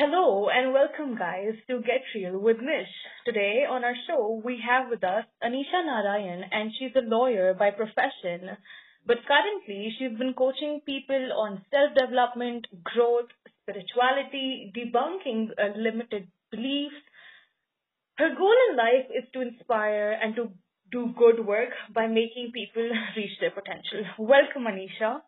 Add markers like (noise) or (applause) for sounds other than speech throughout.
Hello and welcome guys to Get Real with Nish. Today on our show we have with us Anisha Narayan and she's a lawyer by profession. But currently she's been coaching people on self-development, growth, spirituality, debunking limited beliefs. Her goal in life is to inspire and to do good work by making people (laughs) reach their potential. Welcome Anisha.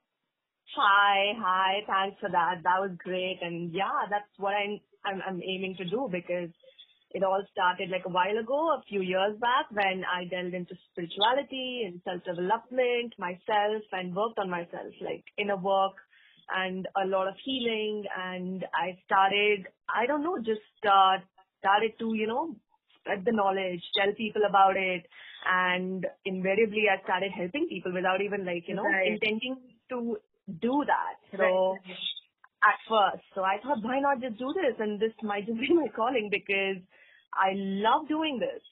Hi, hi. Thanks for that. That was great. And yeah, that's what I'm, I'm, I'm aiming to do because it all started like a while ago, a few years back when I delved into spirituality and self-development myself and worked on myself, like inner work and a lot of healing. And I started, I don't know, just, uh, started to, you know, spread the knowledge, tell people about it. And invariably I started helping people without even like, you know, intending to do that. So Right. at first, so I thought, why not just do this? And this might (laughs) just be my calling because I love doing this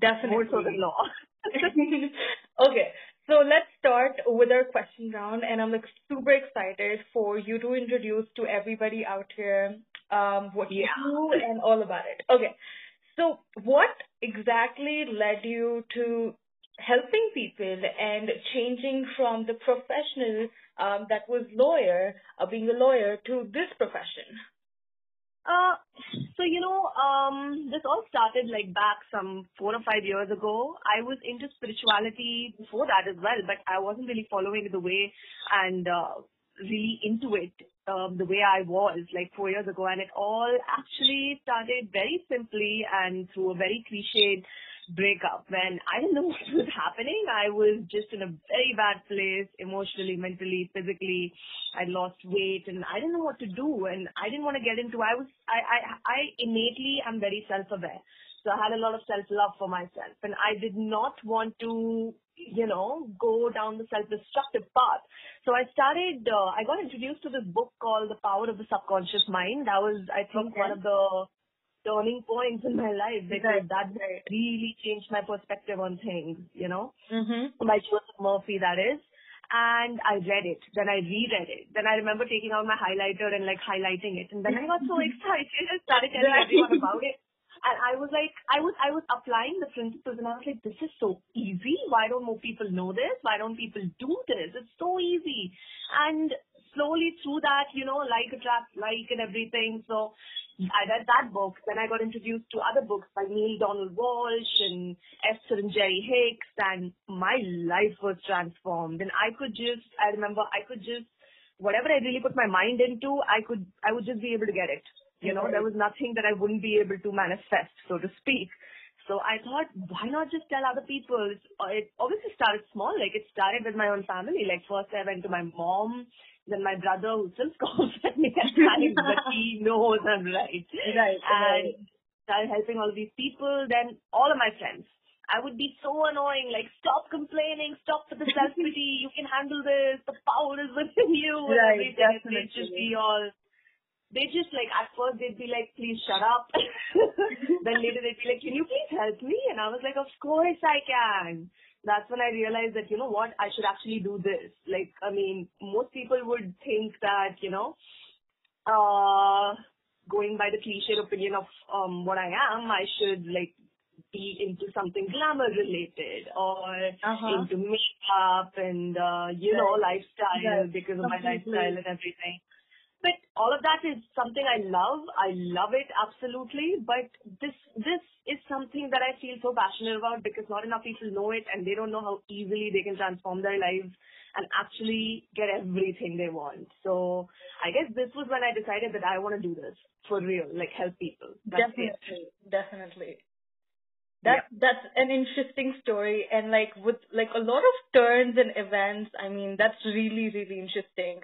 Definitely. more so than law. (laughs) okay, so let's start with our question round, and I'm like super excited for you to introduce to everybody out here um, what you Yeah. do and all about it. Okay, so what exactly led you to helping people and changing from the professional um, that was lawyer, uh, being a lawyer, to this profession? Uh, so you know, um, this all started like back some four or five years ago. I was into spirituality before that as well, but I wasn't really following the way and uh, really into it um, the way I was like four years ago. And it all actually started very simply and through a very cliched breakup when I didn't know what was happening. I was just in a very bad place emotionally, mentally, physically. I lost weight and I didn't know what to do and I didn't want to get into I was I I I innately am very self aware. So I had a lot of self love for myself and I did not want to you know go down the self destructive path. So I started uh, I got introduced to this book called The Power of the Subconscious Mind. That was I think Okay. one of the turning points in my life because Right, that really changed my perspective on things, you know Mm-hmm. by Joseph Murphy, that is. And I read it. Then I reread it. Then I remember taking out my highlighter and like highlighting it. And then I got so (laughs) excited and started telling Right. everyone about it. And I was like, I was, I was applying the principles and I was like, this is so easy. Why don't more people know this? Why don't people do this? It's so easy. And slowly through that, you know, like attract like and everything. So I read that book. Then I got introduced to other books by Neale Donald Walsch and Esther and Jerry Hicks, and my life was transformed. And I could just, I remember, I could just, whatever I really put my mind into, I could, I would just be able to get it. You know, there was nothing that I wouldn't be able to manifest, so to speak. So I thought, why not just tell other people? It obviously started small. Like it started with my own family. Like first I went to my mom, then my brother who still (laughs) scolds at me at (laughs) times, but he knows I'm right. Right, And right. started helping all these people. Then all of my friends. I would be so annoying, like stop complaining, stop with the self pity, (laughs) you can handle this, the power is within you, and Right, everything. And they'd just be all they just like at first they'd be like, please shut up. then later they'd be like, can you please help me? And I was like, of course I can. That's when I realized that, you know what, I should actually do this. Like, I mean, most people would think that, you know, uh, going by the cliched opinion of um, what I am, I should like be into something glamour related or Uh-huh. into makeup and, uh, you know, lifestyle Right. because of my lifestyle and everything. But all of that is something I love. I love it absolutely. But this this is something that I feel so passionate about because not enough people know it and they don't know how easily they can transform their lives and actually get everything they want. So I guess this was when I decided that I want to do this for real, like help people. That's it. definitely, definitely. That that's an interesting story, and like with like a lot of turns and events. I mean, that's really really interesting.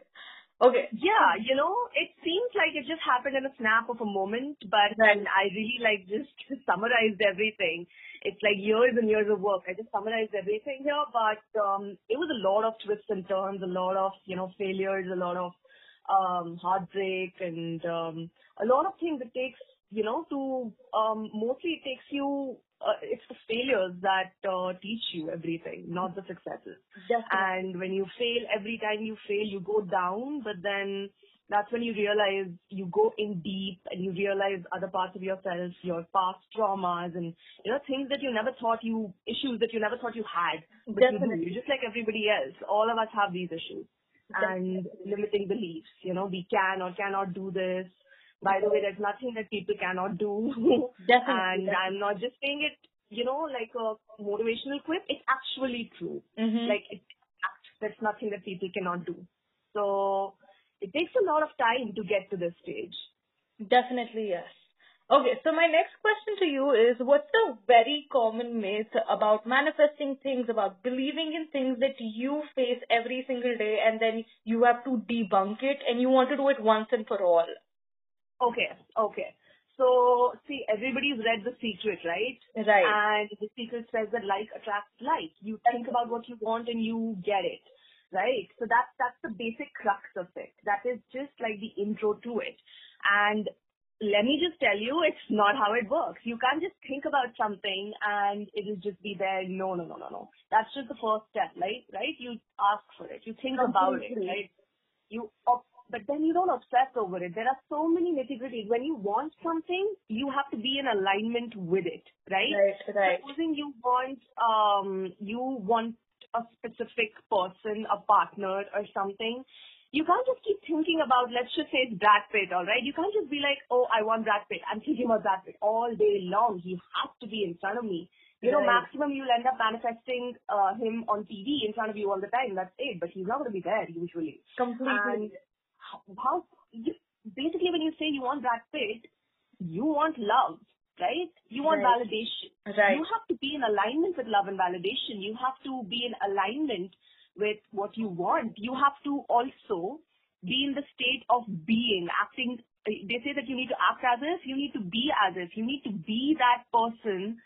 Okay, Yeah, you know, it seems like it just happened in a snap of a moment, but and I really like just (laughs) summarized everything. It's like years and years of work. I just summarized everything here, but um, it was a lot of twists and turns, a lot of you know failures, a lot of um, heartbreak, and um, a lot of things it takes you know to um, mostly it takes you. Uh, it's the failures that uh, teach you everything, not the successes. definitely. And when you fail, every time you fail, you go down, but then that's when you realize you go in deep and you realize other parts of yourself, your past traumas and, you know, things that you never thought you, issues that you never thought you had. But Definitely. you do. You're just like everybody else. All of us have these issues. And limiting beliefs, you know, we can or cannot do this. By the way, there's nothing that people cannot do. (laughs) Definitely. and I'm not just saying it, you know, like a motivational quip. It's actually true. Mhm. Like fact. There's nothing that people cannot do. So it takes a lot of time to get to this stage. Definitely, yes. Okay, so my next question to you is what's the very common myth about manifesting things, about believing in things that you face every single day and then you have to debunk it and you want to do it once and for all? Okay, okay. So see, everybody's read The Secret, right? Right. And The Secret says that like attracts like. You think about what you want and you get it, right? So that's that's the basic crux of it. That is just like the intro to it. And let me just tell you, it's not how it works. You can't just think about something and it'll just be there. No, no, no, no, no. That's just the first step, right? Right? You ask for it. You think about it, right? You, but then you don't obsess over it. There are so many nitty gritties. When you want something, you have to be in alignment with it, right? Right, right. Supposing you want, um, you want a specific person, a partner or something, you can't just keep thinking about, let's just say it's Brad Pitt, alright? You can't just be like, oh, I want Brad Pitt. I'm thinking about Brad Pitt all day long. He has to be in front of me. You know, maximum you'll end up manifesting uh, him on TV in front of you all the time. That's it. But he's not going to be there usually. Completely. And how, you, basically when you say you want Brad Pitt, you want love, right? You want Right. validation. Right. You have to be in alignment with love and validation. You have to be in alignment with what you want. You have to also be in the state of being, acting. They say that you need to act as if, you need to be as if, you need to be that person uh,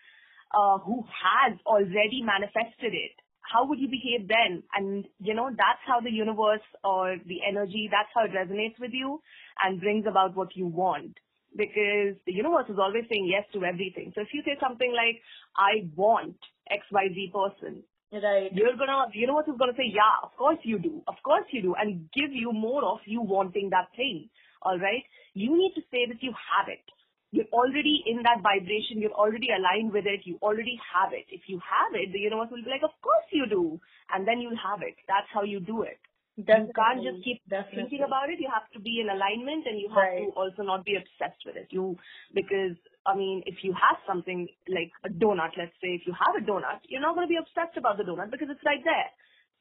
Uh, who has already manifested it. How would you behave then? And you know, that's how the universe or the energy, that's how it resonates with you and brings about what you want. Because the universe is always saying yes to everything. So if you say something like, I want XYZ person, right. you're gonna, the universe is gonna say, yeah, of course you do, of course you do, and give you more of you wanting that thing. Alright? You need to say that you have it. You're already in that vibration, you're already aligned with it, you already have it. If you have it, the universe will be like, of course you do. And then you'll have it. That's how you do it. You can't just keep Definitely. thinking about it. You have to be in alignment and you have Right. to also not be obsessed with it. You, because, I mean, if you have something like a donut, let's say, if you have a donut, you're not going to be obsessed about the donut because it's right there.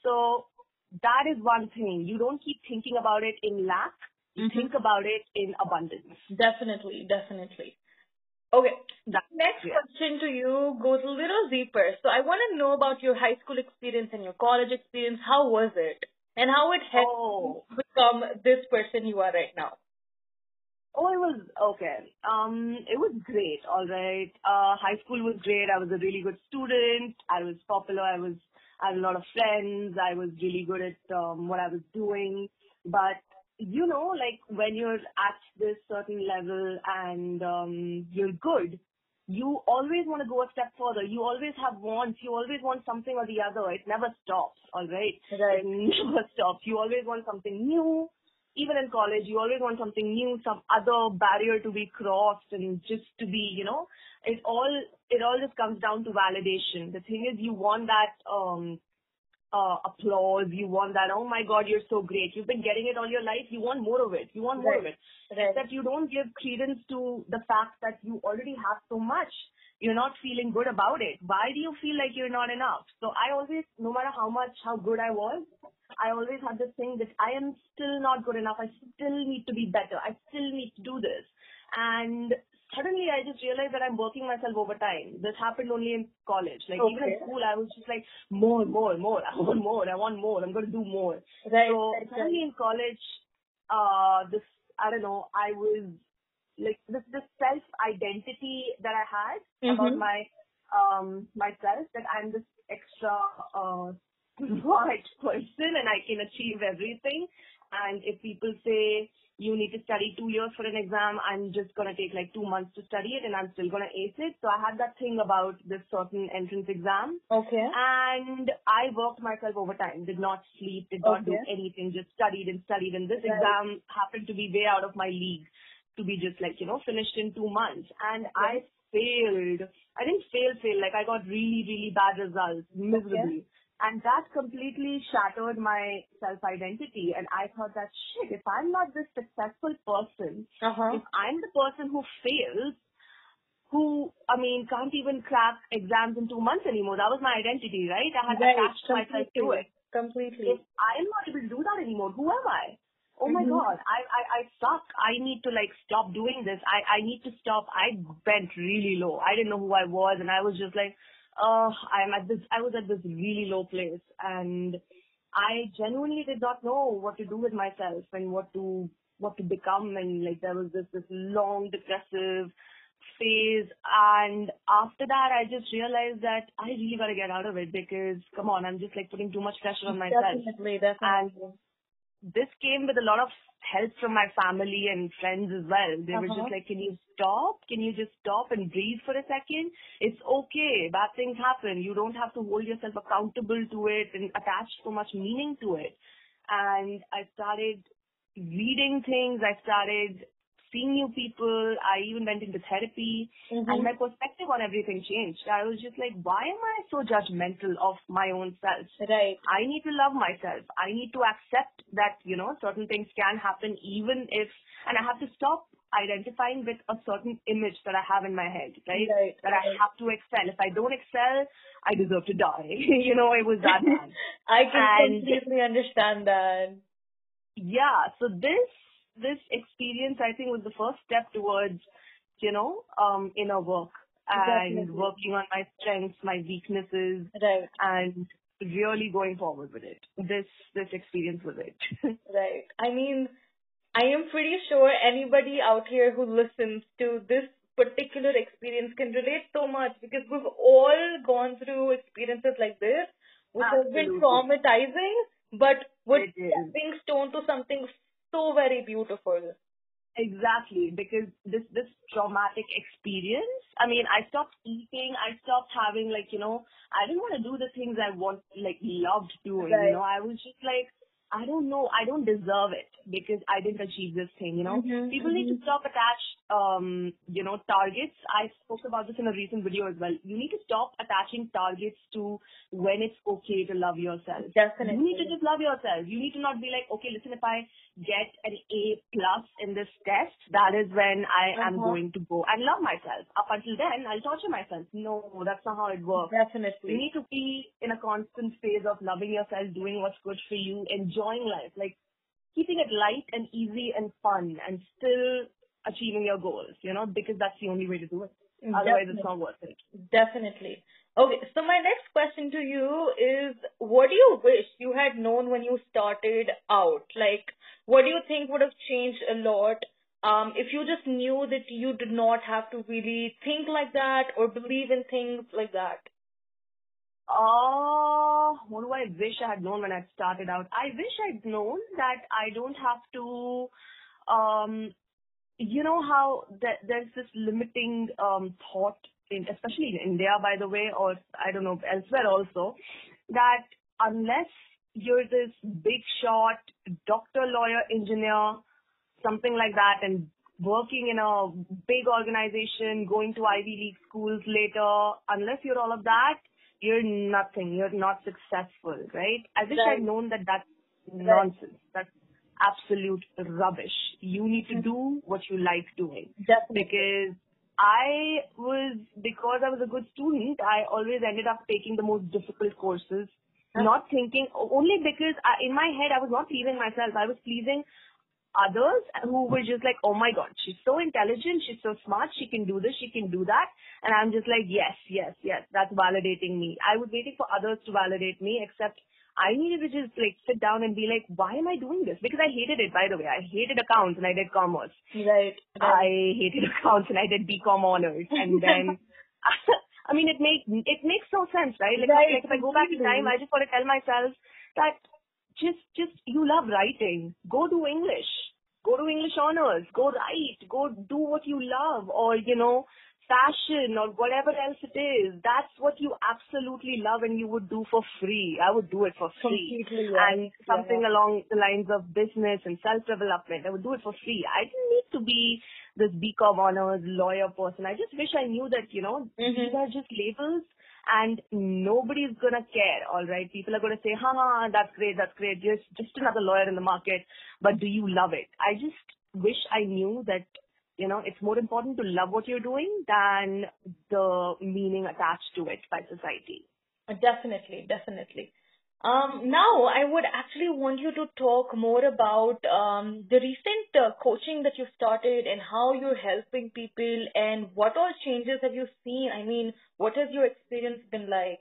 So that is one thing. You don't keep thinking about it in lack. You Mhm. think about it in abundance. Definitely, definitely. Okay. That, Next yeah. question to you goes a little deeper. So I want to know about your high school experience and your college experience. How was it? And how it helped Oh. you become this person you are right now. Oh, it was okay. Um, it was great. All right. Uh, high school was great. I was a really good student. I was popular. I was. I had a lot of friends. I was really good at um, what I was doing. But you know, like when you're at this certain level and um, you're good, you always want to go a step further. You always have wants. You always want something or the other. It never stops. All right. Right. It (laughs) never stops. You always want something new. Even in college, you always want something new, some other barrier to be crossed and just to be, you know, it all, it all just comes down to validation. The thing is you want that, um, uh, applause. You want that, oh my God, you're so great. You've been getting it all your life. You want more of it. You want more of it. Right. Except you don't give credence to the fact that you already have so much. You're not feeling good about it. Why do you feel like you're not enough? So I always, no matter how much, how good I was, I always had this thing that I am still not good enough. I still need to be better. I still need to do this. And suddenly I just realized that I'm working myself over time. This happened only in college. Like even in school, I was just like, more, more, more. I want more. I want more. I'm going to do more. Right. So right, suddenly in college, uh, this I don't know, I was like this this self identity that I had about Mhm. my um myself that I'm this extra uh (laughs) smart person and I can achieve everything. And if people say you need to study two years for an exam, I'm just going to take like two months to study it and I'm still going to ace it. So I had that thing about this certain entrance exam. Okay. And I worked myself overtime, did not sleep, did not do anything, just studied and studied. And this Right. exam happened to be way out of my league to be just like, you know, finished in two months. And I failed. I didn't fail, fail. Like I got really, really bad results, miserably. And that completely shattered my self-identity. And I thought that, shit, if I'm not this successful person, Uh-huh. if I'm the person who fails, who, I mean, can't even crack exams in two months anymore. That was my identity, right? I had Right, attached myself to it. Completely. If I am not able to do that anymore, who am I? Oh my Mhm. god, I, I, I suck. I need to like stop doing this. I, I need to stop. I bent really low. I didn't know who I was and I was just like, oh, I'm at this, I was at this really low place and I genuinely did not know what to do with myself and what to, what to become and like there was this, this long depressive phase and after that I just realized that I really gotta get out of it because come on, I'm just like putting too much pressure on myself. Definitely, definitely. This came with a lot of help from my family and friends as well. They were Uh-huh. just like, can you stop? Can you just stop and breathe for a second? It's okay. Bad things happen. You don't have to hold yourself accountable to it and attach so much meaning to it. And I started reading things. I started seeing new people. I even went into therapy Mhm. and my perspective on everything changed. I was just like, why am I so judgmental of my own self? Right. I need to love myself. I need to accept that, you know, certain things can happen even if, and I have to stop identifying with a certain image that I have in my head, right? Right, That I have to excel. If I don't excel, I deserve to die. (laughs) you know, it was that. (laughs) I can And- completely understand that. yeah, so this, this experience I think was the first step towards, you know, um, inner work and Definitely. working on my strengths, my weaknesses, Right. and really going forward with it. This, this experience was it. (laughs) Right. I mean, I am pretty sure anybody out here who listens to this particular experience can relate so much because we've all gone through experiences like this, which have been traumatizing, but is. stepping stone to something so very beautiful. Exactly, because this this traumatic experience. I mean, I stopped eating. I stopped having like you know. I didn't want to do the things I want like loved doing. Right. You know, I was just like, I don't know. I don't deserve it because I didn't achieve this thing. You know, Mhm, people need to stop attach um you know targets. I spoke about this in a recent video as well. You need to stop attaching targets to when it's okay to love yourself. Definitely. You need to just love yourself. You need to not be like, okay, listen, if I get an A plus in this test, that is when I am Uh-huh. going to go and love myself. Up until then, I'll torture myself. No, that's not how it works. Definitely. You need to be in a constant phase of loving yourself, doing what's good for you, enjoying life, like keeping it light and easy and fun and still achieving your goals, you know, because that's the only way to do it. Otherwise, it's not worth it. Definitely. Okay, so my next question to you is what do you wish you had known when you started out? Like, what do you think would have changed a lot um, if you just knew that you did not have to really think like that or believe in things like that? Uh, what do I wish I had known when I started out? I wish I'd known that I don't have to, um, you know how th- there's this limiting um, thought, in, especially in India, by the way, or I don't know, elsewhere also, that unless you're this big shot doctor, lawyer, engineer, something like that, and working in a big organization, going to Ivy League schools later, unless you're all of that, you're nothing. You're not successful, right? I wish Right. I'd known that that's nonsense. That's absolute rubbish. You need to mm-hmm. do what you like doing Definitely. because I was, because I was a good student, I always ended up taking the most difficult courses, not thinking, only because I, in my head I was not pleasing myself. I was pleasing others who were just like, oh my god, she's so intelligent, she's so smart, she can do this, she can do that. And I'm just like, yes, yes, yes, that's validating me. I was waiting for others to validate me, except I needed to just like sit down and be like, why am I doing this? Because I hated it, by the way. I hated accounts and I did commerce. Right. right. I hated (laughs) accounts and I did BCom honors. And then, (laughs) I mean, it makes, it makes no sense, right? Like, Right, like if I go back in time. I just want to tell myself that just just you love writing. Go do English. Go to English honors. Go write. Go do what you love, or you know, fashion or whatever else it is. That's what you absolutely love and you would do for free. I would do it for free. Completely, yeah. And something Yeah. along the lines of business and self development. I would do it for free. I didn't need to be this BCom honors lawyer person. I just wish I knew that, you know, Mhm. these are just labels and nobody's gonna care, alright? People are gonna say, ha ha, that's great, that's great, just, just another lawyer in the market, but do you love it? I just wish I knew that, you know, it's more important to love what you're doing than the meaning attached to it by society. Uh, Definitely, definitely. Um, now I would actually want you to talk more about um, the recent uh, coaching that you started and how you're helping people and what all changes have you seen? I mean, what has your experience been like?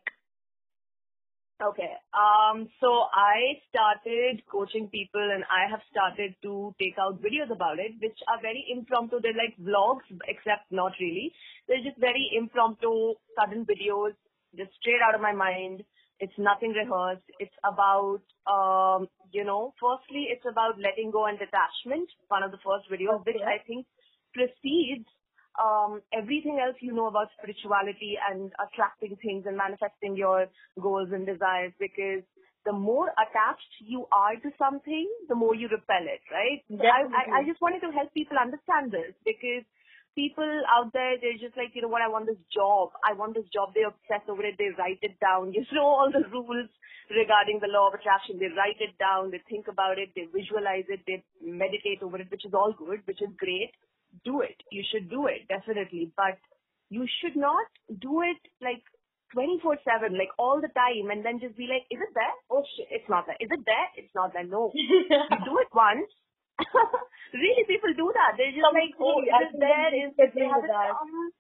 Okay. Um, so I started coaching people and I have started to take out videos about it, which are very impromptu. They're like vlogs, except not really. They're just very impromptu, sudden videos, just straight out of my mind. It's nothing rehearsed. It's about, um, you know, firstly, it's about letting go and detachment. One of the first videos, which I think precedes um, everything else you know about spirituality and attracting things and manifesting your goals and desires because the more attached you are to something, the more you repel it, right? So I, I, I just wanted to help people understand this because people out there, they're just like, you know what, I want this job. I want this job. They obsess over it. They write it down. (laughs) You know all the rules regarding the law of attraction. They write it down. They think about it. They visualize it. They meditate over it, which is all good, which is great do it. You should do it, definitely. But you should not do it like 24 7, like all the time, and then just be like, is it there? Oh shit, it's not there. Is it there? It's not there. No. (laughs) you do it once. (laughs) really, people do that. They're just like, oh, Completely. is I there? I'm Is just it, they have with it that. um,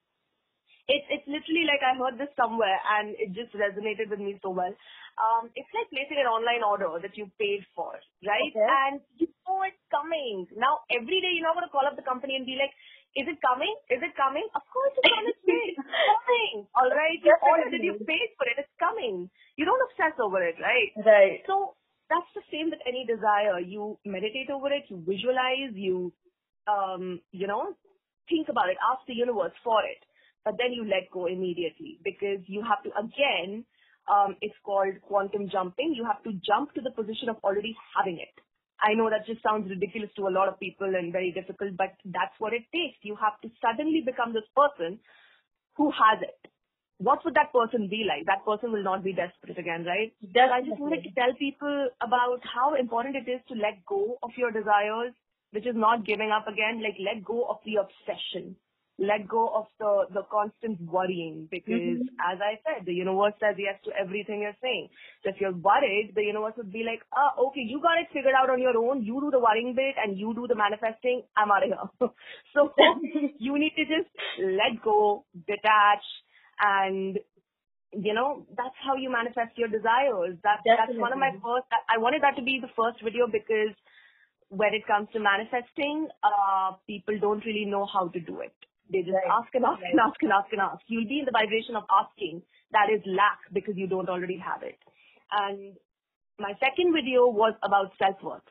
it's it's literally like I heard this somewhere and it just resonated with me so well. Um, it's like placing an online order that you paid for, right? Okay. And you know it's coming. Now every day you're not gonna call up the company and be like, Is it coming? Is it coming? Of course it's on its way. It's (laughs) coming. All right. You ordered it, you paid for it, it's coming. You don't obsess over it, right? Right. So that's the same with any desire. You meditate over it, you visualize, you, um, you know, think about it, ask the universe for it, but then you let go immediately because you have to again, um, it's called quantum jumping. You have to jump to the position of already having it. I know that just sounds ridiculous to a lot of people and very difficult, but that's what it takes. You have to suddenly become this person who has it. What would that person be like? That person will not be desperate again, right? So I just wanted to tell people about how important it is to let go of your desires, which is not giving up again. Like let go of the obsession. Let go of the, the constant worrying because Mhm. as I said, the universe says yes to everything you're saying. So if you're worried, the universe would be like, ah, okay, you got it figured out on your own. You do the worrying bit and you do the manifesting. I'm out of here. (laughs) so (laughs) you need to just let go, detach, and you know that's how you manifest your desires. That that's one of my first. I wanted that to be the first video because when it comes to manifesting, uh, people don't really know how to do it. They just Right. ask and ask and Right. ask and ask and ask. You'll be in the vibration of asking. That is lack because you don't already have it. And my second video was about self-worth.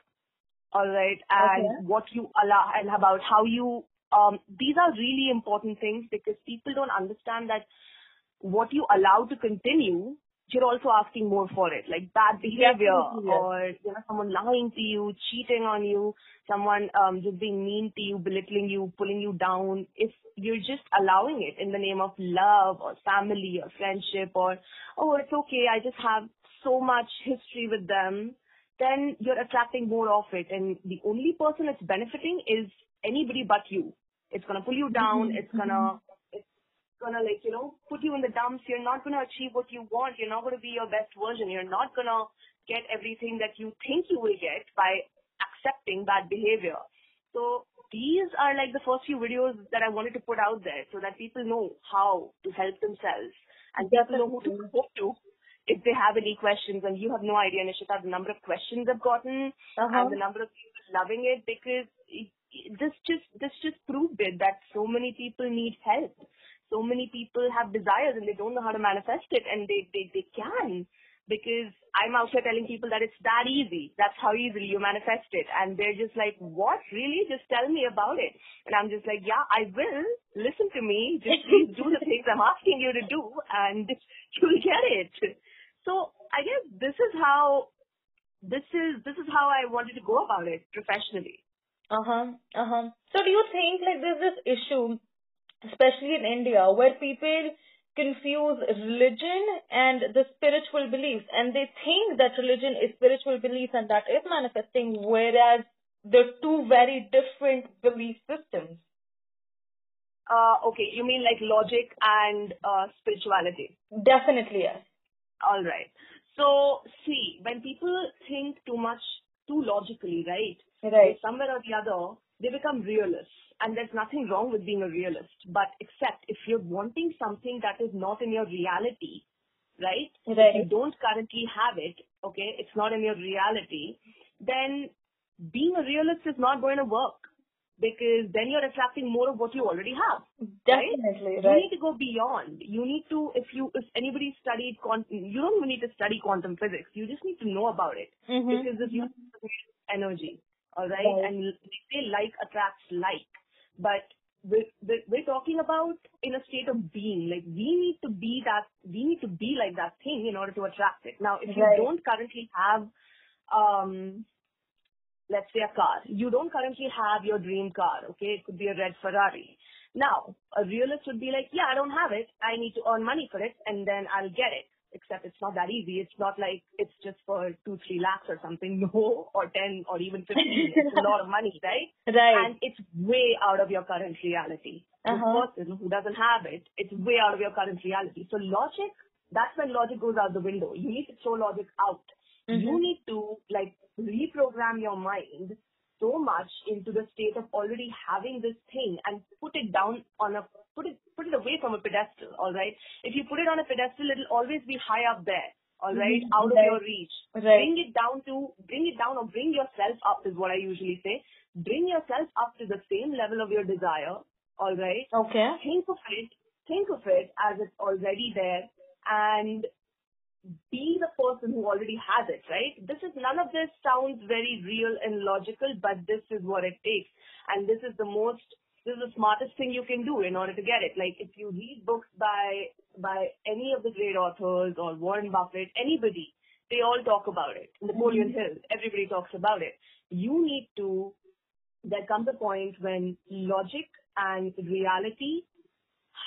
All right. And Okay. what you allow and about how you, these are really important things because people don't understand that what you allow to continue, you're also asking more for it, like bad behavior yes. or you know someone lying to you, cheating on you, someone um, just being mean to you, belittling you, pulling you down. If you're just allowing it in the name of love or family or friendship or oh it's okay, I just have so much history with them, then you're attracting more of it, and the only person it's benefiting is anybody but you. It's gonna pull you down. Mhm, It's gonna it's gonna like you know put you in the dumps. You're not gonna achieve what you want. You're not gonna be your best version. You're not gonna get everything that you think you will get by accepting bad behavior. So these are like the first few videos that I wanted to put out there so that people know how to help themselves and people know who to go to if they have any questions. And you have no idea, Nishita, the number of questions I've gotten Uh-huh. and the number of people loving it because this just this just proved it that so many people need help. So many people have desires and they don't know how to manifest it, and they they they can because I'm out here telling people that it's that easy. That's how easily you manifest it. And they're just like, what? Really? Just tell me about it. And I'm just like, yeah, I will. Listen to me. Just please do the things I'm asking you to do and (laughs) you'll get it. So I guess this is how, this is, this is how I wanted to go about it professionally. Uh-huh. Uh-huh. So do you think like there's this issue, especially in India, where people confuse religion and the spiritual beliefs and they think that religion is spiritual beliefs and that is manifesting whereas they're two very different belief systems uh okay you mean like logic and uh spirituality definitely yes all right so see when people think too much too logically right right somewhere or the other they become realists and there's nothing wrong with being a realist. But except if you're wanting something that is not in your reality, right? Right. If you don't currently have it, okay, it's not in your reality, then being a realist is not going to work because then you're attracting more of what you already have. Definitely, right? right? You need to go beyond. You need to, if you, if anybody studied quantum, you don't even need to study quantum physics. You just need to know about it mm-hmm. because this is energy, all right? right? And they say like attracts like but we're, we're talking about in a state of being. Like we need to be that, we need to be like that thing in order to attract it. Now, if you right. don't currently have, um, let's say a car, you don't currently have your dream car, okay? It could be a red Ferrari. Now, a realist would be like, yeah, I don't have it. I need to earn money for it and then I'll get it except it's not that easy. It's not like it's just for two, three lakhs or something. (laughs) No, or 10 or even 15. it's a lot of money, right? (laughs) Right. And it's way out of your current reality. Uh-huh. The person who doesn't have it, it's way out of your current reality. So logic, that's when logic goes out the window. You need to throw logic out. Mm-hmm. You need to like reprogram your mind so much into the state of already having this thing and put it down on a put it put it away from a pedestal all right if you put it on a pedestal it'll always be high up there all right, mm-hmm. out of right. your reach right. bring it down to bring it down or bring yourself up is what i usually say bring yourself up to the same level of your desire all right okay think of it think of it as it's already there and be the person who already has it, right? This is none of this sounds very real and logical, but this is what it takes. And this is the most, this is the smartest thing you can do in order to get it. Like if you read books by, by any of the great authors or Warren Buffett, anybody, they all talk about it. Napoleon mm-hmm. Hill, everybody talks about it. You need to, there comes a point when logic and reality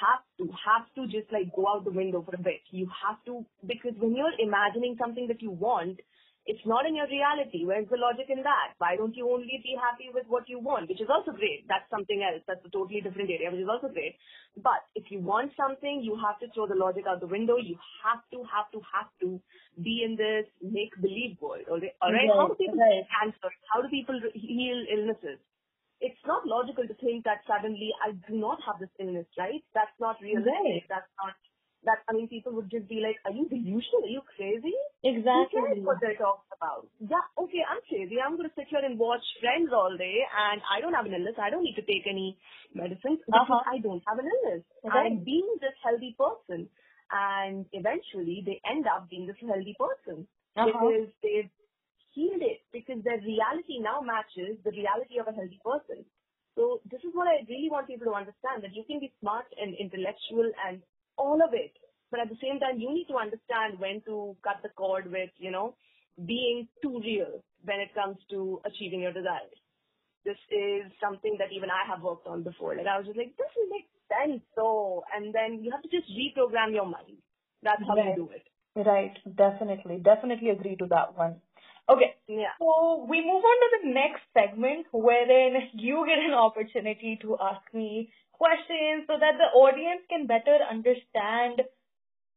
have to, have to just like go out the window for a bit. You have to, because when you're imagining something that you want, it's not in your reality. Where's the logic in that? Why don't you only be happy with what you want? Which is also great. That's something else. That's a totally different area, which is also great. But if you want something, you have to throw the logic out the window. You have to, have to, have to be in this make believe world. All right? All right? How do people right. cancer? How do people heal illnesses? It's not logical to think that suddenly I do not have this illness, right? That's not realistic. Right. That's not that I mean people would just be like, Are you delusional? Are you crazy? Exactly. Who cares what they're talking about? Yeah, okay, I'm crazy. I'm gonna sit here and watch friends all day and I don't have an illness. I don't need to take any medicines because uh-huh. I don't have an illness. Right. I'm being this healthy person. And eventually they end up being this healthy person uh-huh. because they've healed it because their reality now matches the reality of a healthy person. So this is what I really want people to understand that you can be smart and intellectual and all of it. But at the same time, you need to understand when to cut the cord with, you know, being too real when it comes to achieving your desires. This is something that even I have worked on before. Like I was just like, this will make sense. So, and then you have to just reprogram your mind. That's how right. you do it. Right. Definitely. Definitely agree to that one. Okay. Yeah. So we move on to the next segment wherein you get an opportunity to ask me questions so that the audience can better understand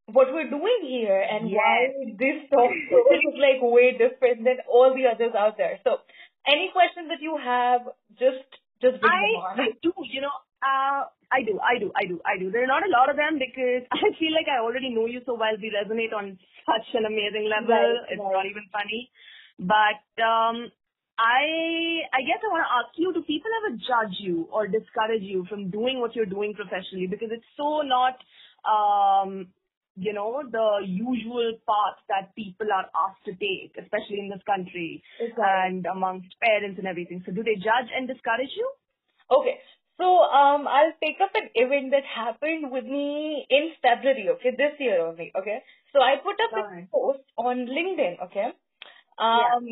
what we're doing here and yes. why this talk is like way different than all the others out there. So any questions that you have, just just bring I, them on. I do, you know, uh, I do, I do, I do, I do. There are not a lot of them because (laughs) I feel like I already know you so well. We resonate on such an amazing level. Right, it's right. not even funny. But um, I I guess I want to ask you: Do people ever judge you or discourage you from doing what you're doing professionally because it's so not um, you know, the usual path that people are asked to take, especially in this country Exactly. and amongst parents and everything. So do they judge and discourage you? Okay. So um, I'll take up an event that happened with me in February, okay, this year only, okay. So I put up a post on LinkedIn, okay. Um,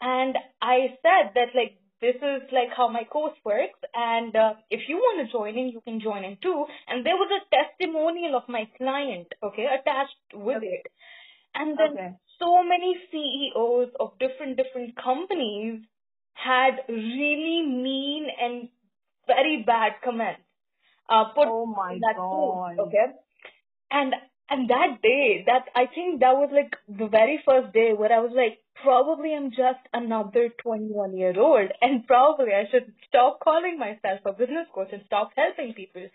and I said that like this is like how my course works, and uh, if you want to join in, you can join in too. And there was a testimonial of my client, okay, attached with Okay. it. And then Okay. so many CEOs of different different companies had really mean and very bad comments uh, put Oh my that god. post, okay? And and that day, that I think that was like the very first day where I was like, probably I'm just another 21 year old, and probably I should stop calling myself a business coach and stop helping people.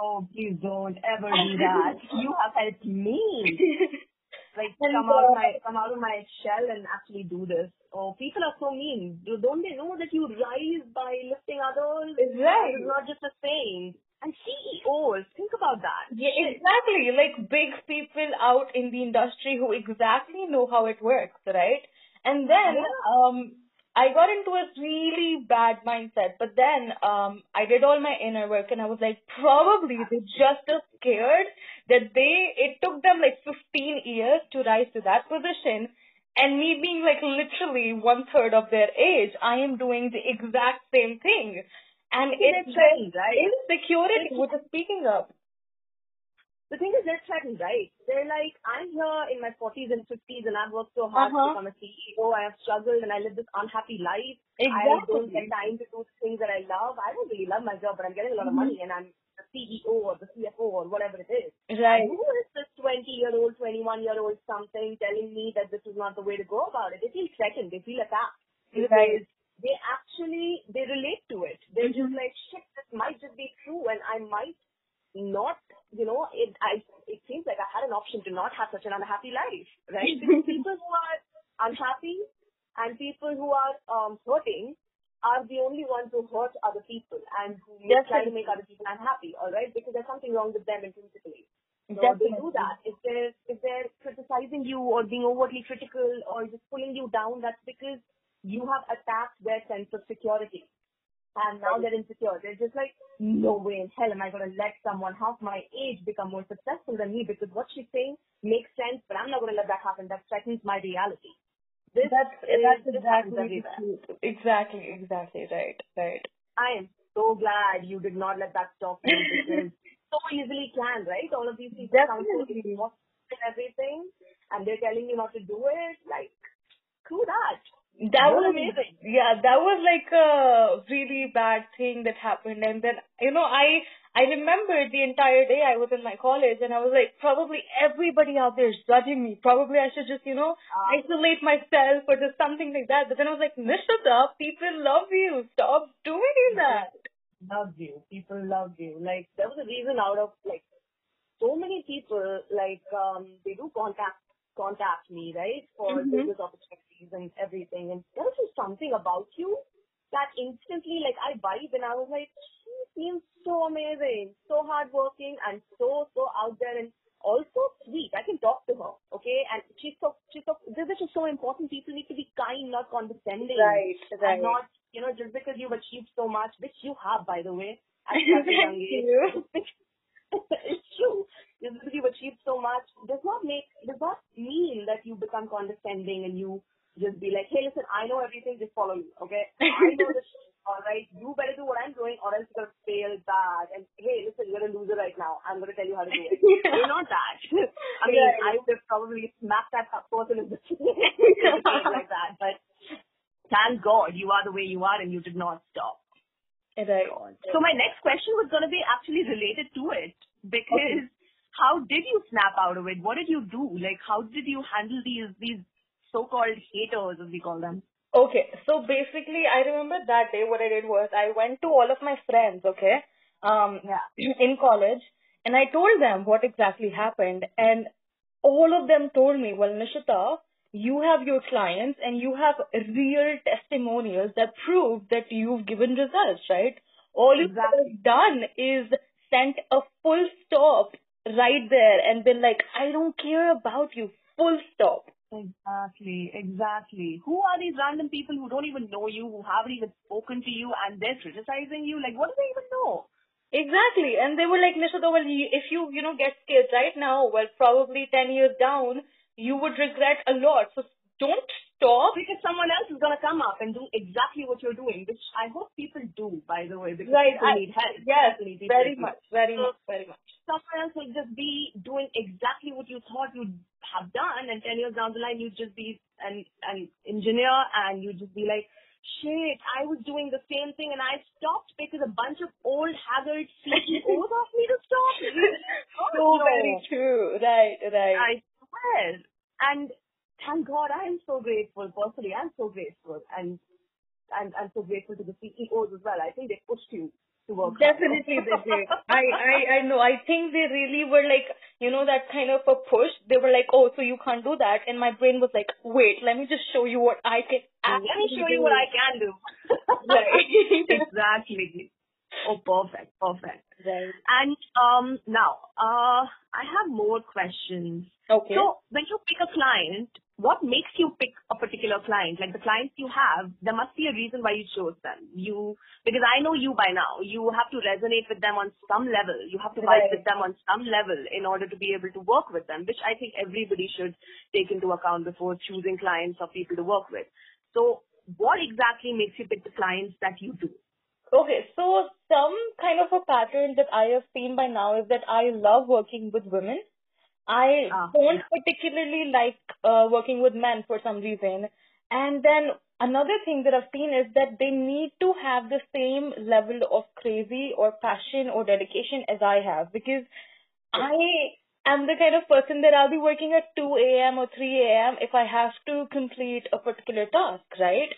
Oh, please don't ever do (laughs) that. you have helped me. (laughs) Like And, come out of uh, my come out of my shell and actually do this. Oh, people are so mean. Do- Don't they know that you rise by lifting others? Right. It's not just a saying. And CEOs, think about that. Yeah, exactly. Like big people out in the industry who exactly know how it works, right? And then um I got into a really bad mindset. But then um I did all my inner work and I was like, probably they're just as scared that they it took them like fifteen years to rise to that position and me being like literally one third of their age, I am doing the exact same thing. And it's threatened, right? insecurity which is speaking up. The thing is, they're threatened, right? They're like, I'm here in my 40s and 50s and I've worked so hard Uh-huh. to become a CEO. I have struggled and I live this unhappy life. Exactly. I don't get time to do the things that I love. I don't really love my job, but I'm getting a lot of Mhm. money and I'm the CEO or the CFO or whatever it is. Right. Who is this 20 year old, 21 year old something telling me that this is not the way to go about it? They feel threatened. They feel attacked. Right. They actually, they relate to it. They're just Mhm. like, shit, this might just be true and I might not, you know, it, I, it seems like I had an option to not have such an unhappy life, right? (laughs) Because people who are unhappy and people who are um, hurting are the only ones who hurt other people and who make, try to make other people unhappy, all right? Because there's something wrong with them intrinsically. So they do Definitely. that. If they're if they're criticizing you or being overtly critical or just pulling you down, that's because you have attacked their sense of security. And now they're insecure. They're just like, no way in hell am I gonna let someone half my age become more successful than me because what she's saying makes sense, but I'm not gonna let that happen. That threatens my reality. This That's is that's exactly. Exactly, exactly right, right. I am so glad you did not let that stop you because (laughs) so easily can, right? All of these people sound so Definitely. and everything, and they're telling you not to do it. Like, screw that. That was amazing. yeah, that was like a really bad thing that happened, and then you know I I remember the entire day I was in my college, and I was like, probably everybody out there is judging me. Probably I should just you know Uh, isolate myself or just something like that. But then I was like, Nishita, people love you. Stop doing that. love you. People love you. Like, there was a reason out of, like, so many people, like, um, they do contact, contact me, right? For Mhm. business opportunities and everything. And there was just something about you that instantly, like, I vibe and I was like, she seems so amazing, so hardworking and so, so out there and also sweet. I can talk to her, okay? And she's so, she's so, this is just so important. People need to be kind, not condescending. Right, right. And not, you know, just because you've achieved so much, which you have, by the way, at such a (laughs) young Thank age. (laughs) it's true. Just you've achieved so much does not make, does not mean that you become condescending and you just be like, hey, listen, I know everything, just follow me, okay? (laughs) I know this shit, alright? You better do what I'm doing or else you're gonna fail bad. And hey, listen, you're a loser right now. I'm gonna tell you how to do it. (laughs) You're not that. (laughs) I mean, Right. I would have probably smacked that person in the face like that, but thank God you are the way you are and you did not stop. Right. So my next question was going to be actually related to it because how did you snap out of it? What did you do? Like how did you handle these these so-called haters as we call them? Okay, so basically, I remember that day what I did was I went to all of my friends, okay, um, Yeah. in college, and I told them what exactly happened, and all of them told me, well, Nishita, you have your clients and you have real testimonials that prove that you've given results, right? All you've Exactly. done is sent a full stop right there and been like, I don't care about you, full stop. Exactly, exactly. Who are these random people who don't even know you, who haven't even spoken to you, and they're criticizing you? Like, what do they even know? Exactly. And they were like, Nisha, well, if you, you know, get scared right now, well, probably 10 years down, you would regret a lot. So don't stop. Because someone else is going to come up and do exactly what you're doing, which I hope people do, by the way, because right. people I, need help. Yes, need very much, very so much, very much. Someone else will just be doing exactly what you thought you'd have done, and 10 years down the line, you'd just be an, an engineer and you'd just be like, shit, I was doing the same thing and I stopped because a bunch of old haggard (laughs) CEOs asked me to stop. so oh, very true. Right, right. I swear. And thank God I'm so grateful. Personally, I'm so grateful. And and I'm so grateful to the CEOs as well. I think they pushed you to work. Definitely they did. I, I, I know. I think they really were like, you know, that kind of a push. They were like, oh, so you can't do that. And my brain was like, wait, let me just show you what I can Let me show you what I can do. (laughs) right. (laughs) exactly. Oh, perfect, perfect. Right. And um, now, uh, I have more questions. Okay. So, when you pick a client, what makes you pick a particular client? Like the clients you have, there must be a reason why you chose them. You, because I know you by now, you have to resonate with them on some level. You have to vibe right. with them on some level in order to be able to work with them, which I think everybody should take into account before choosing clients or people to work with. So what exactly makes you pick the clients that you do? Okay, so some kind of a pattern that I have seen by now is that I love working with women I ah, don't yeah. particularly like uh, working with men for some reason. And then another thing that I've seen is that they need to have the same level of crazy or passion or dedication as I have because I am the kind of person that I'll be working at 2 a.m. or 3 a.m. if I have to complete a particular task, right?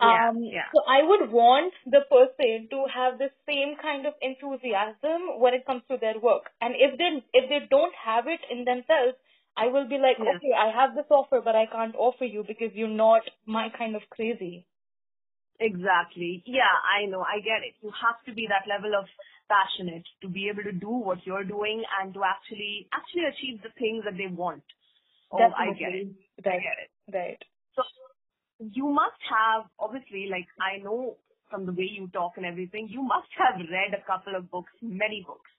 Yeah, um, yeah. So I would want the person to have the same kind of enthusiasm when it comes to their work. And if they if they don't have it in themselves, I will be like, yeah. okay, I have this offer, but I can't offer you because you're not my kind of crazy. Exactly. Yeah, I know. I get it. You have to be that level of passionate to be able to do what you're doing and to actually actually achieve the things that they want. Oh, Definitely. I get it. Right. I get it. Right. So you must have, obviously, like I know from the way you talk and everything, you must have read a couple of books, many books.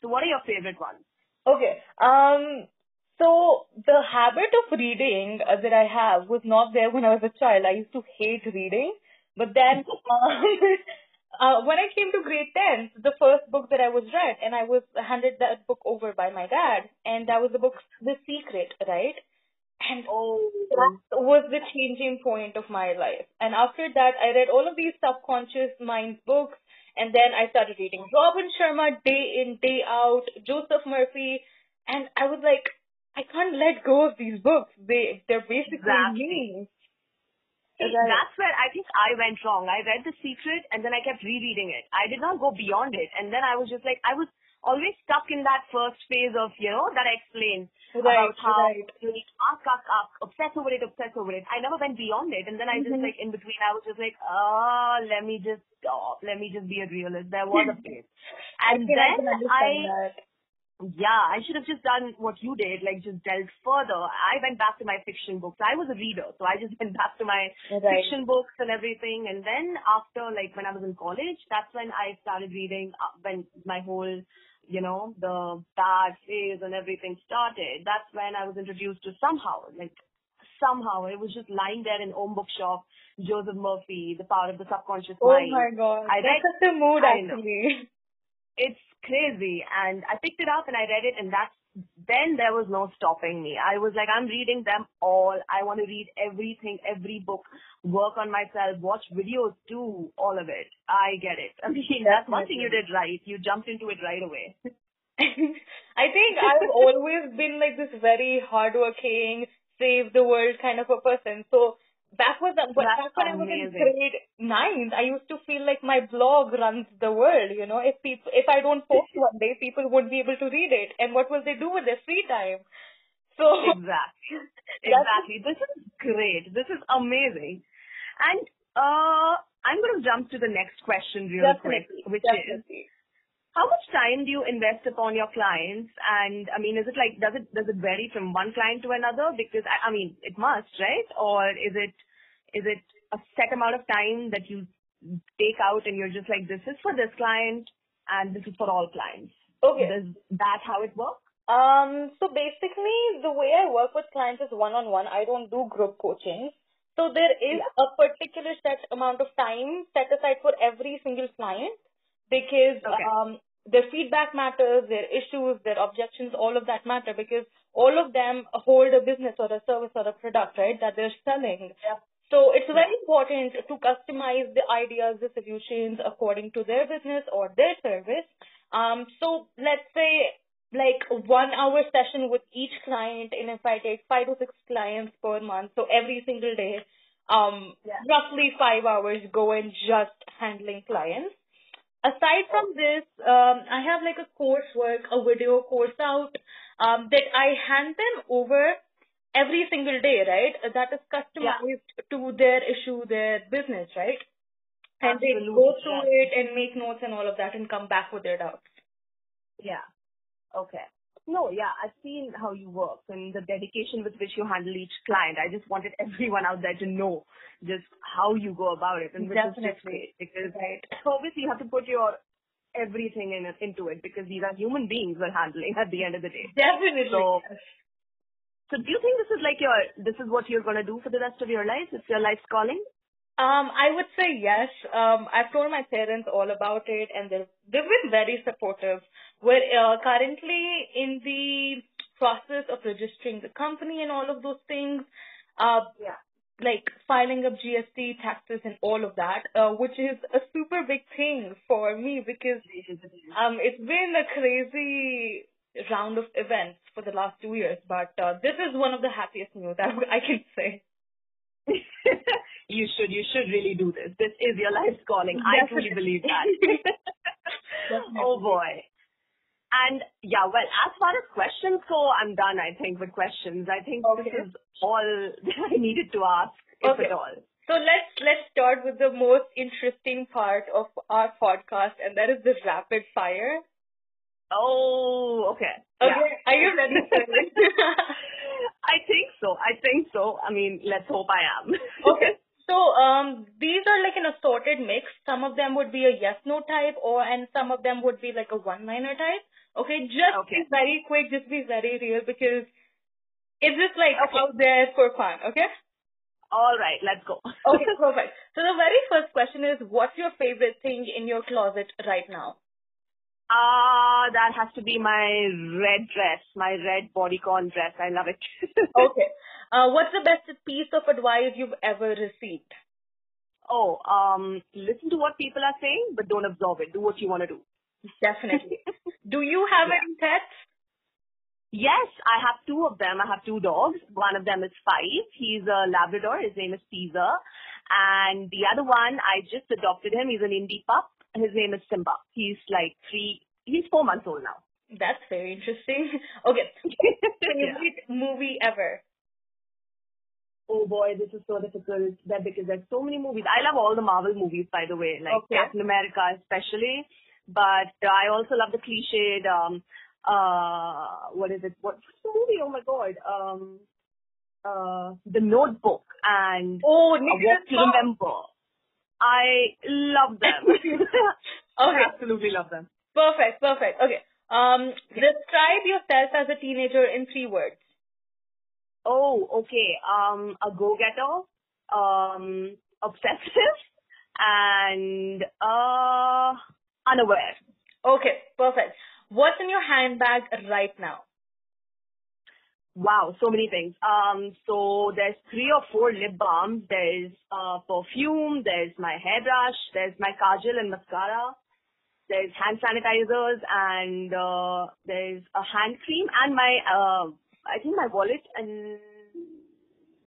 So what are your favorite ones? Okay. Um, so the habit of reading uh, that I have was not there when I was a child. I used to hate reading, but then um, (laughs) (laughs) uh, when I came to grade 10, the first book that I was read, and I was handed that book over by my dad, and that was the book The Secret, right? And oh. that was the changing point of my life. And after that, I read all of these subconscious mind books. And then I started reading Robin Sharma day in, day out, Joseph Murphy. And I was like, I can't let go of these books. They, they're basically exactly. me. See, that's where I think I went wrong. I read The Secret and then I kept rereading it. I did not go beyond it. And then I was just like, I was always stuck in that first phase of, you know, that I explained right, about how right. you need ask, ask, ask, obsess over it, obsess over it. I never went beyond it. And then I just mm-hmm. like, in between, I was just like, oh, let me just stop. Let me just be a realist. There was a phase. (laughs) And I then I, that. Yeah, I should have just done what you did, like just delved further. I went back to my fiction books. I was a reader, so I just (laughs) went back to my right. fiction books and everything. And then after, like when I was in college, that's when I started reading. Uh, when my whole, you know, the bad phase and everything started. That's when I was introduced to somehow, like somehow, it was just lying there in Om Bookshop. Joseph Murphy, The Power of the Subconscious oh Mind. Oh my god, I that's read, such a mood actually. It's crazy. And I picked it up and I read it and that's, then there was no stopping me. I was like, I'm reading them all. I want to read everything, every book, work on myself, watch videos, do all of it. I get it. (laughs) I mean, that's one thing you did right. You jumped into it right away. (laughs) I think I've always been like this very hardworking, save the world kind of a person. So back was back when I was in grade nine, I used to feel like my blog runs the world. You know, if people, if I don't post (laughs) one day, people won't be able to read it, and what will they do with their free time? So (laughs) exactly, exactly. This is great. This is amazing, and uh, I'm going to jump to the next question real definitely, quick, which definitely. is how much time do you invest upon your clients? And I mean, is it like does it does it vary from one client to another? Because I, I mean, it must, right? Or is it is it a set amount of time that you take out and you're just like, this is for this client and this is for all clients? Okay. Does that how it works? Um, so basically, the way I work with clients is one-on-one. I don't do group coaching. So there is Yeah. a particular set amount of time set aside for every single client because Okay. um, their feedback matters, their issues, their objections, all of that matter because all of them hold a business or a service or a product, right, that they're selling. Yeah. So it's very important to customize the ideas, the solutions according to their business or their service. Um, so let's say like one hour session with each client and if I take five to six clients per month, so every single day, um, Yeah. roughly five hours go in just handling clients. Aside from this, um, I have like a coursework, a video course out, um, that I hand them over every single day, right? That is customized to their issue, their business, right? And they Absolutely, go through yeah. it and make notes and all of that and come back with their doubts. Yeah. Okay. No, yeah, I've seen how you work and the dedication with which you handle each client. I just wanted (laughs) everyone out there to know just how you go about it, and which is just Definitely. great because Right. obviously you have to put your everything in into it because these are human beings we're handling at the end of the day. Definitely. So, so do you think this is like your this is what you're gonna do for the rest of your life? It's your life's calling. Um, I would say yes. Um, I've told my parents all about it, and they've they've been very supportive. We're uh, currently in the process of registering the company and all of those things. Uh, Yeah. like filing up GST taxes and all of that, uh, which is a super big thing for me because um, it's been a crazy round of events for the last two years, but uh, this is one of the happiest news I, I can say. (laughs) you should you should really do this. This is your life's calling. I truly believe that. (laughs) (laughs) Oh boy. And yeah, well, as far as questions go, I'm done. I think with questions. I think Okay. this is all that I needed to ask, if Okay. at all. So let's let's start with the most interesting part of our podcast, and that is the rapid fire. Oh, okay. Okay, Yeah. are you ready for it? (laughs) I think so. I think so. I mean, let's hope I am. (laughs) okay. So um, these are like an assorted mix. Some of them would be a yes/no type, or and some of them would be like a one-liner type. Okay, just Okay. be very quick, just be very real because it's just like Okay. out there for fun. Okay. all right, let's go. Okay, (laughs) perfect. So the very first question is, what's your favorite thing in your closet right now? Ah, that has to be my red dress, my red bodycon dress. I love it. (laughs) Okay. Uh, what's the best piece of advice you've ever received? oh, um, listen to what people are saying, but don't absorb it. Do what you want to do. Definitely. (laughs) Do you have Yeah. any pets? Yes, I have two of them. I have two dogs. One of them is five. He's a Labrador. His name is Caesar. And the other one, I just adopted him. He's an indie pup. His name is Simba. He's like three, he's four months old now. That's very interesting. (laughs) Okay. Yeah. (laughs) Favorite movie ever? Oh boy, this is so difficult that because there's so many movies. I love all the Marvel movies, by the way, like Okay. Captain America especially. But I also love the cliched, um, uh, what is it? What, what's the movie? Oh my god. Um, uh, The Notebook and Oh, Nicholas Walk to Remember. I love them. (laughs) Okay. (laughs) Absolutely love them. Perfect, perfect. Okay. Um, describe yourself as a teenager in three words. Oh, okay. Um, a go-getter, um, obsessive, and uh, unaware. Okay, perfect. What's in your handbag right now? Wow, so many things. Um, so there's three or four lip balms. There's uh, perfume. There's my hairbrush. There's my kajal and mascara. There's hand sanitizers and uh, there's a hand cream and my uh, I think my wallet and